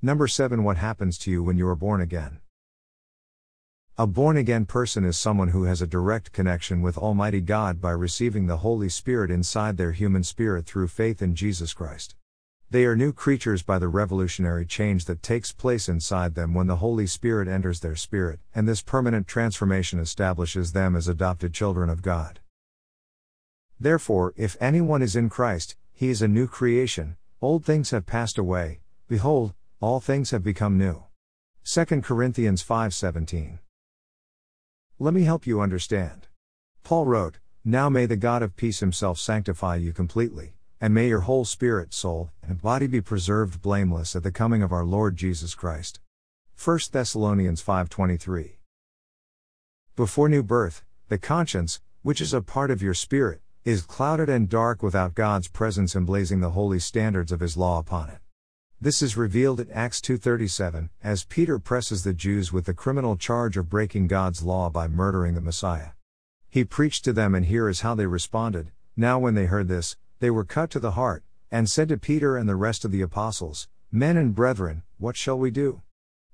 Number 7 What happens to you when you are born again? A born again person is someone who has a direct connection with Almighty God by receiving the Holy Spirit inside their human spirit through faith in Jesus Christ. They are new creatures by the revolutionary change that takes place inside them when the Holy Spirit enters their spirit, and this permanent transformation establishes them as adopted children of God. Therefore, if anyone is in Christ, he is a new creation, old things have passed away, behold, all things have become new. 2 Corinthians 5:17 let me help you understand. Paul wrote, Now may the God of peace himself sanctify you completely, and may your whole spirit, soul, and body be preserved blameless at the coming of our Lord Jesus Christ. 1 Thessalonians 5:23. Before new birth, the conscience, which is a part of your spirit, is clouded and dark without God's presence emblazing the holy standards of his law upon it. This is revealed at Acts 2:37 as Peter presses the Jews with the criminal charge of breaking God's law by murdering the Messiah. He preached to them and here is how they responded. Now when they heard this, they were cut to the heart and said to Peter and the rest of the apostles, "Men and brethren, what shall we do?"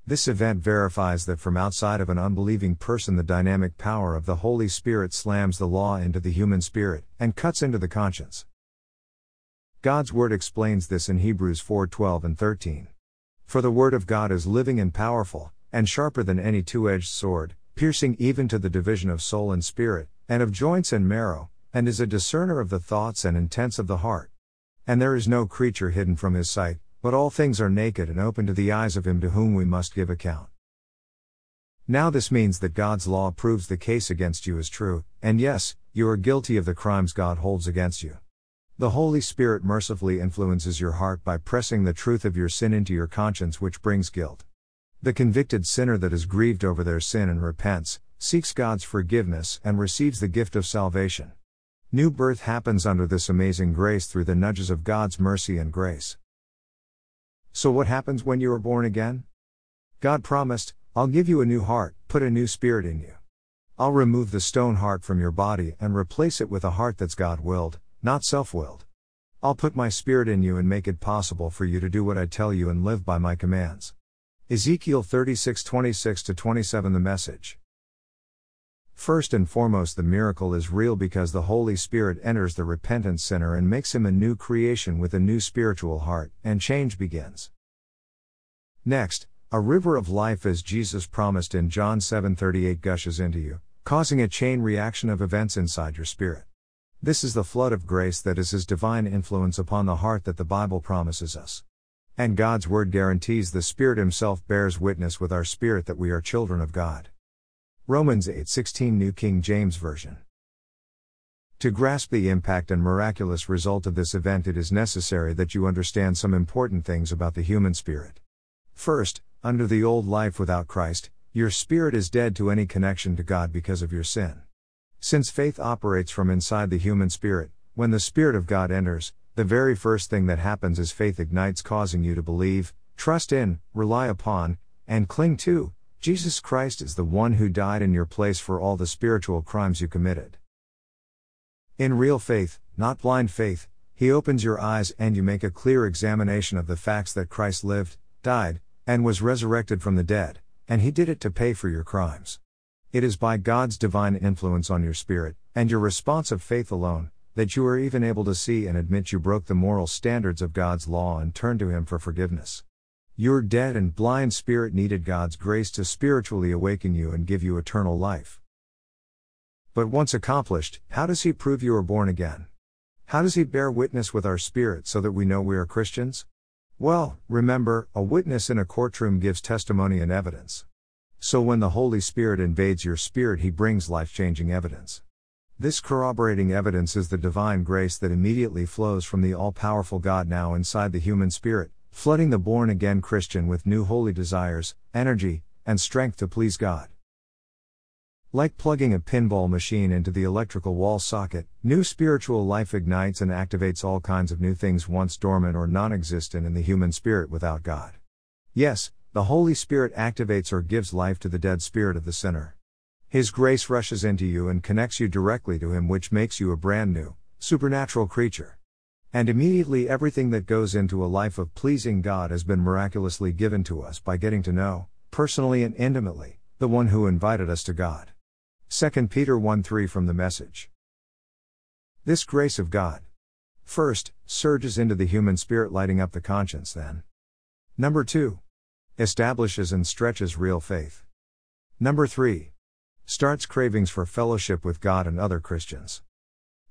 This event verifies that from outside of an unbelieving person the dynamic power of the Holy Spirit slams the law into the human spirit and cuts into the conscience. God's word explains this in Hebrews 4:12 and 13. For the word of God is living and powerful, and sharper than any two-edged sword, piercing even to the division of soul and spirit, and of joints and marrow, and is a discerner of the thoughts and intents of the heart. And there is no creature hidden from his sight, but all things are naked and open to the eyes of him to whom we must give account. Now, this means that God's law proves the case against you is true, and yes, you are guilty of the crimes God holds against you. The Holy Spirit mercifully influences your heart by pressing the truth of your sin into your conscience, which brings guilt. The convicted sinner that is grieved over their sin and repents, seeks God's forgiveness, and receives the gift of salvation. New birth happens under this amazing grace through the nudges of God's mercy and grace. So, what happens when you are born again? God promised, I'll give you a new heart, put a new spirit in you. I'll remove the stone heart from your body and replace it with a heart that's God willed, not self willed. I'll put my spirit in you and make it possible for you to do what I tell you and live by my commands. Ezekiel 36 26 27 The message. First and foremost, the miracle is real because the Holy Spirit enters the repentant sinner and makes him a new creation with a new spiritual heart, and change begins. Next, a river of life as Jesus promised in John 7:38 gushes into you, causing a chain reaction of events inside your spirit. This is the flood of grace that is His divine influence upon the heart that the Bible promises us. And God's Word guarantees the Spirit Himself bears witness with our spirit that we are children of God. Romans 8:16 New King James Version. To grasp the impact and miraculous result of this event, it is necessary that you understand some important things about the human spirit. First, under the old life without Christ, your spirit is dead to any connection to God because of your sin. Since faith operates from inside the human spirit, when the Spirit of God enters, the very first thing that happens is faith ignites, causing you to believe, trust in, rely upon, and cling to Jesus Christ is the one who died in your place for all the spiritual crimes you committed. In real faith, not blind faith, He opens your eyes and you make a clear examination of the facts that Christ lived, died, and was resurrected from the dead, and He did it to pay for your crimes. It is by God's divine influence on your spirit, and your response of faith alone, that you are even able to see and admit you broke the moral standards of God's law and turn to Him for forgiveness. Your dead and blind spirit needed God's grace to spiritually awaken you and give you eternal life. But once accomplished, how does He prove you are born again? How does He bear witness with our spirit so that we know we are Christians? Well, remember, a witness in a courtroom gives testimony and evidence. So when the Holy Spirit invades your spirit, he brings life changing evidence. This corroborating evidence is the divine grace that immediately flows from the all powerful God now inside the human spirit, flooding the born again Christian with new holy desires, energy, and strength to please God. Like plugging a pinball machine into the electrical wall socket, new spiritual life ignites and activates all kinds of new things once dormant or non existent in the human spirit without God. Yes, the Holy Spirit activates or gives life to the dead spirit of the sinner. His grace rushes into you and connects you directly to Him, which makes you a brand new, supernatural creature. And immediately everything that goes into a life of pleasing God has been miraculously given to us by getting to know, personally and intimately, the one who invited us to God. 2 Peter 1 3 from the message. This grace of God. First, surges into the human spirit, lighting up the conscience, then. Number 2. Establishes and stretches real faith. Number 3. Starts cravings for fellowship with God and other Christians.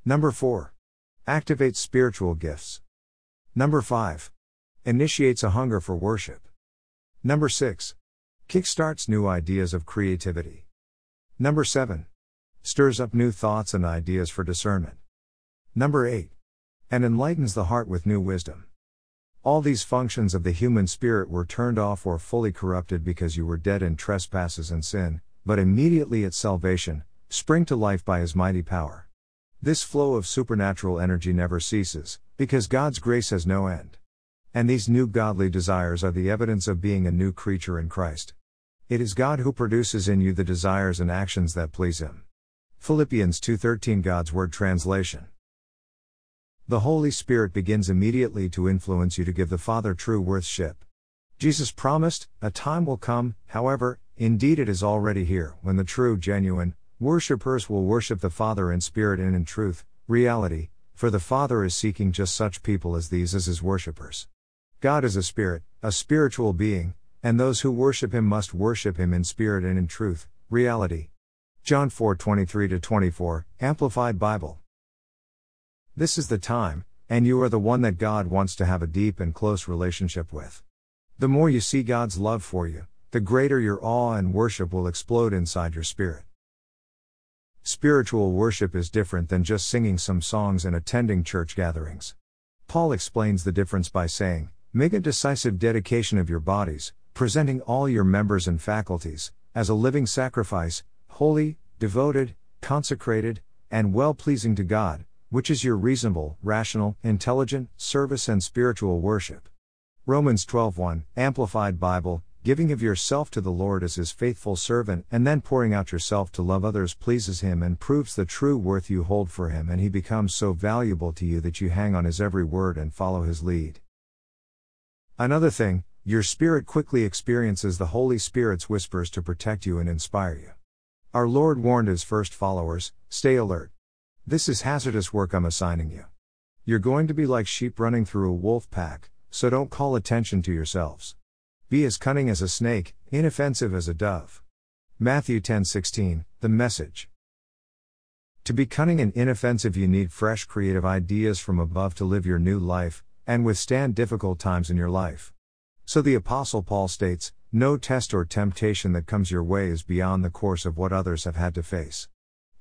Number 4. Activates spiritual gifts. Number 5. Initiates a hunger for worship. Number 6. Kickstarts new ideas of creativity. Number 7. Stirs up new thoughts and ideas for discernment. Number 8. And enlightens the heart with new wisdom. All these functions of the human spirit were turned off or fully corrupted because you were dead in trespasses and sin, but immediately at salvation, spring to life by his mighty power. This flow of supernatural energy never ceases, because God's grace has no end. And these new godly desires are the evidence of being a new creature in Christ. It is God who produces in you the desires and actions that please him. Philippians 2:13 God's word translation. The Holy Spirit begins immediately to influence you to give the Father true worship. Jesus promised, a time will come, however, indeed it is already here, when the true, genuine, Worshippers will worship the Father in spirit and in truth, reality, for the Father is seeking just such people as these as his worshippers. God is a spirit, a spiritual being, and those who worship him must worship him in spirit and in truth, reality. John 4:23 24, Amplified Bible. This is the time, and you are the one that God wants to have a deep and close relationship with. The more you see God's love for you, the greater your awe and worship will explode inside your spirit. Spiritual worship is different than just singing some songs and attending church gatherings. Paul explains the difference by saying, Make a decisive dedication of your bodies, presenting all your members and faculties, as a living sacrifice, holy, devoted, consecrated, and well pleasing to God, which is your reasonable, rational, intelligent, service and spiritual worship. Romans 12:1, Amplified Bible, Giving of yourself to the Lord as his faithful servant and then pouring out yourself to love others pleases him and proves the true worth you hold for him, and he becomes so valuable to you that you hang on his every word and follow his lead. Another thing, your spirit quickly experiences the Holy Spirit's whispers to protect you and inspire you. Our Lord warned his first followers stay alert. This is hazardous work I'm assigning you. You're going to be like sheep running through a wolf pack, so don't call attention to yourselves. Be as cunning as a snake, inoffensive as a dove. Matthew 10:16, the message. To be cunning and inoffensive you need fresh creative ideas from above to live your new life and withstand difficult times in your life. So the apostle Paul states, no test or temptation that comes your way is beyond the course of what others have had to face.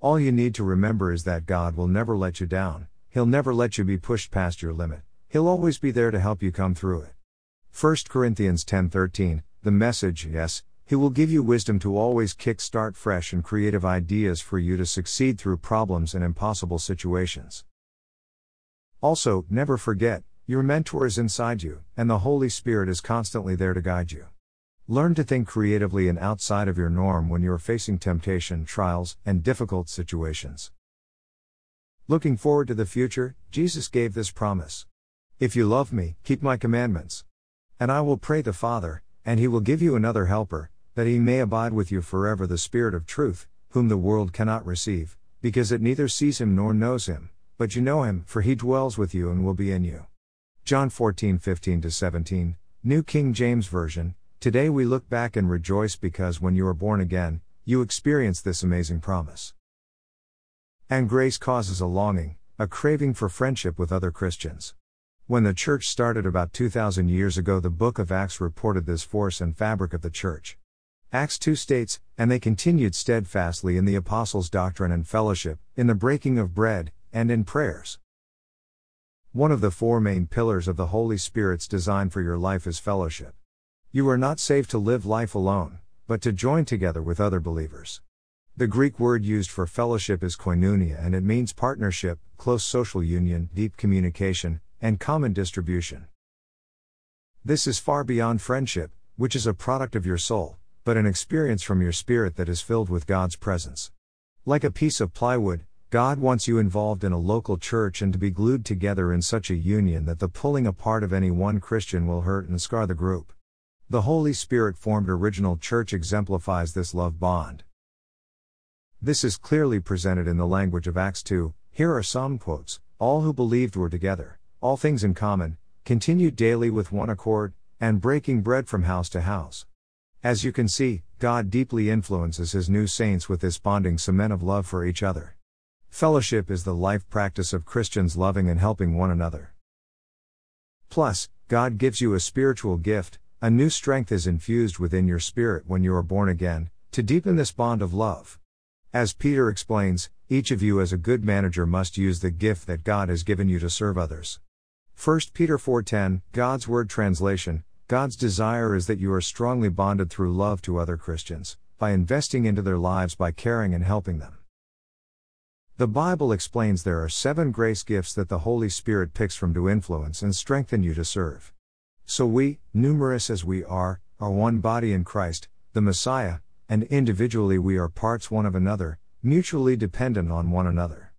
All you need to remember is that God will never let you down. He'll never let you be pushed past your limit. He'll always be there to help you come through it. 1 Corinthians 10:13, the message, yes, he will give you wisdom to always kick-start fresh and creative ideas for you to succeed through problems and impossible situations. Also, never forget, your mentor is inside you, and the Holy Spirit is constantly there to guide you. Learn to think creatively and outside of your norm when you are facing temptation, trials, and difficult situations. Looking forward to the future, Jesus gave this promise If you love me, keep my commandments. And I will pray the Father, and he will give you another helper, that he may abide with you forever the Spirit of truth, whom the world cannot receive, because it neither sees him nor knows him, but you know him, for he dwells with you and will be in you. John 14 15 17, New King James Version. Today we look back and rejoice because when you are born again, you experience this amazing promise. And grace causes a longing, a craving for friendship with other Christians. When the church started about 2,000 years ago, the book of Acts reported this force and fabric of the church. Acts 2 states, And they continued steadfastly in the apostles' doctrine and fellowship, in the breaking of bread, and in prayers. One of the four main pillars of the Holy Spirit's design for your life is fellowship. You are not saved to live life alone, but to join together with other believers. The Greek word used for fellowship is koinonia and it means partnership, close social union, deep communication, and common distribution. This is far beyond friendship, which is a product of your soul, but an experience from your spirit that is filled with God's presence. Like a piece of plywood, God wants you involved in a local church and to be glued together in such a union that the pulling apart of any one Christian will hurt and scar the group. The Holy Spirit formed original church exemplifies this love bond. This is clearly presented in the language of Acts 2. Here are some quotes All who believed were together, all things in common, continued daily with one accord, and breaking bread from house to house. As you can see, God deeply influences his new saints with this bonding cement of love for each other. Fellowship is the life practice of Christians loving and helping one another. Plus, God gives you a spiritual gift, a new strength is infused within your spirit when you are born again, to deepen this bond of love. As Peter explains, each of you as a good manager must use the gift that God has given you to serve others. 1 Peter 4:10, God's word translation, God's desire is that you are strongly bonded through love to other Christians, by investing into their lives by caring and helping them. The Bible explains there are seven grace gifts that the Holy Spirit picks from to influence and strengthen you to serve. So we, numerous as we are, are one body in Christ, the Messiah, and individually we are parts one of another, mutually dependent on one another.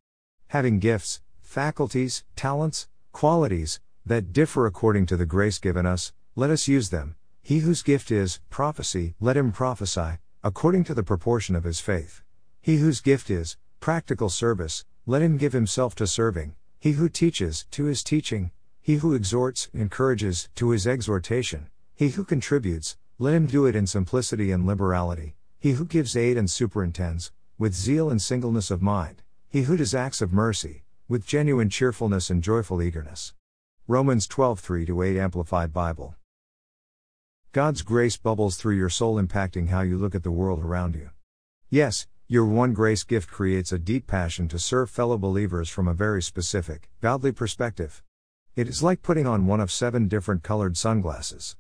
Having gifts, faculties, talents, qualities, that differ according to the grace given us, let us use them. He whose gift is prophecy, let him prophesy, according to the proportion of his faith. He whose gift is practical service, let him give himself to serving, he who teaches, to his teaching, he who exhorts, encourages, to his exhortation, he who contributes, let him do it in simplicity and liberality, he who gives aid and superintends, with zeal and singleness of mind, he who does acts of mercy, with genuine cheerfulness and joyful eagerness. Romans 12 3 8 Amplified Bible. God's grace bubbles through your soul, impacting how you look at the world around you. Yes, your one grace gift creates a deep passion to serve fellow believers from a very specific, godly perspective. It is like putting on one of seven different colored sunglasses.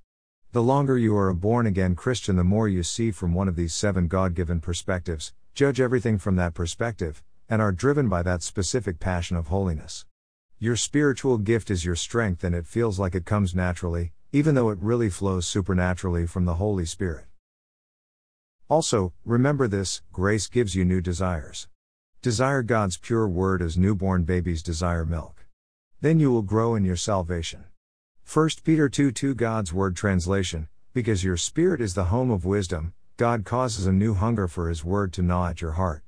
The longer you are a born again Christian, the more you see from one of these seven God given perspectives, judge everything from that perspective, and are driven by that specific passion of holiness. Your spiritual gift is your strength and it feels like it comes naturally, even though it really flows supernaturally from the Holy Spirit. Also, remember this grace gives you new desires. Desire God's pure word as newborn babies desire milk. Then you will grow in your salvation. 1 Peter 2 2 God's Word Translation Because your spirit is the home of wisdom, God causes a new hunger for His Word to gnaw at your heart.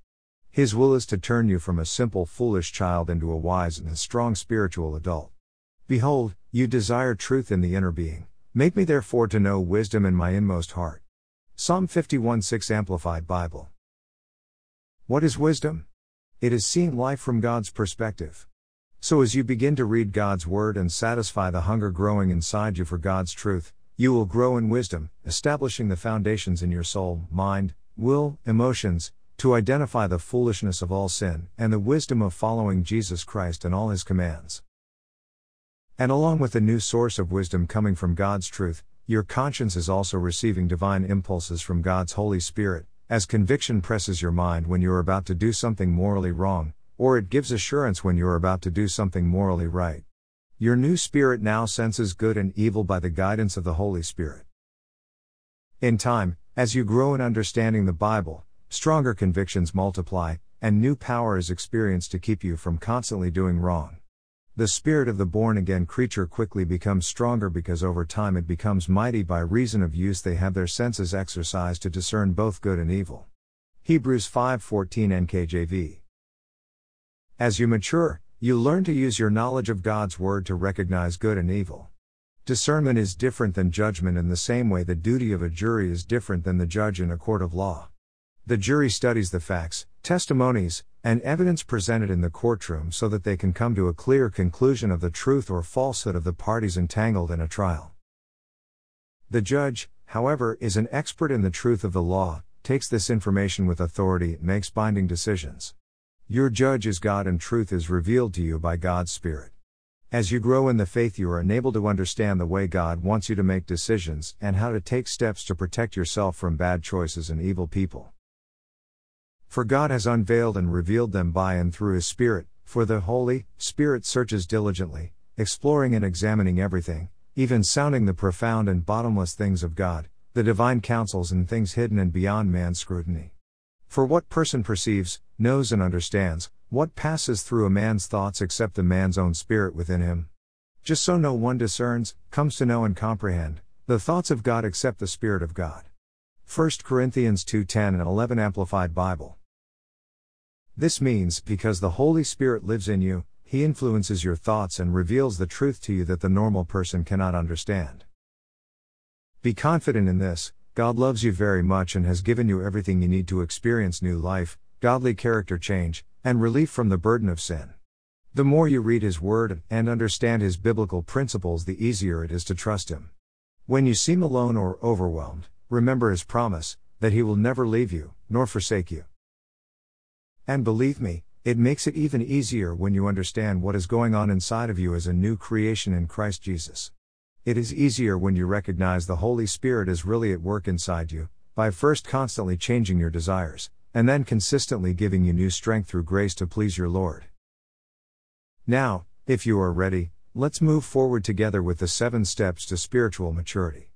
His will is to turn you from a simple, foolish child into a wise and a strong spiritual adult. Behold, you desire truth in the inner being. Make me therefore to know wisdom in my inmost heart. Psalm 51 6 Amplified Bible. What is wisdom? It is seeing life from God's perspective. So, as you begin to read God's Word and satisfy the hunger growing inside you for God's truth, you will grow in wisdom, establishing the foundations in your soul, mind, will, emotions, to identify the foolishness of all sin and the wisdom of following Jesus Christ and all his commands. And along with the new source of wisdom coming from God's truth, your conscience is also receiving divine impulses from God's Holy Spirit, as conviction presses your mind when you're about to do something morally wrong, or it gives assurance when you're about to do something morally right. Your new spirit now senses good and evil by the guidance of the Holy Spirit. In time, as you grow in understanding the Bible, stronger convictions multiply, and new power is experienced to keep you from constantly doing wrong. The spirit of the born again creature quickly becomes stronger because over time it becomes mighty by reason of use they have their senses exercised to discern both good and evil. Hebrews 5:14 NKJV. As you mature, you learn to use your knowledge of God's word to recognize good and evil. Discernment is different than judgment in the same way the duty of a jury is different than the judge in a court of law. The jury studies the facts, testimonies, and evidence presented in the courtroom so that they can come to a clear conclusion of the truth or falsehood of the parties entangled in a trial. The judge, however, is an expert in the truth of the law, takes this information with authority, makes binding decisions. Your judge is God and truth is revealed to you by God's Spirit. As you grow in the faith, you are enabled to understand the way God wants you to make decisions and how to take steps to protect yourself from bad choices and evil people. For God has unveiled and revealed them by and through His Spirit, for the Holy Spirit searches diligently, exploring and examining everything, even sounding the profound and bottomless things of God, the divine counsels and things hidden and beyond man's scrutiny. For what person perceives, knows, and understands what passes through a man's thoughts except the man's own spirit within him? Just so no one discerns, comes to know and comprehend the thoughts of God except the Spirit of God. 1 Corinthians 2:10 and 11 Amplified Bible. This means because the Holy Spirit lives in you, he influences your thoughts and reveals the truth to you that the normal person cannot understand. Be confident in this God loves you very much and has given you everything you need to experience new life, godly character change, and relief from the burden of sin. The more you read His Word and understand His biblical principles, the easier it is to trust Him. When you seem alone or overwhelmed, remember His promise that He will never leave you, nor forsake you. And believe me, it makes it even easier when you understand what is going on inside of you as a new creation in Christ Jesus. It is easier when you recognize the Holy Spirit is really at work inside you, by first constantly changing your desires, and then consistently giving you new strength through grace to please your Lord. Now, if you are ready, let's move forward together with the seven steps to spiritual maturity.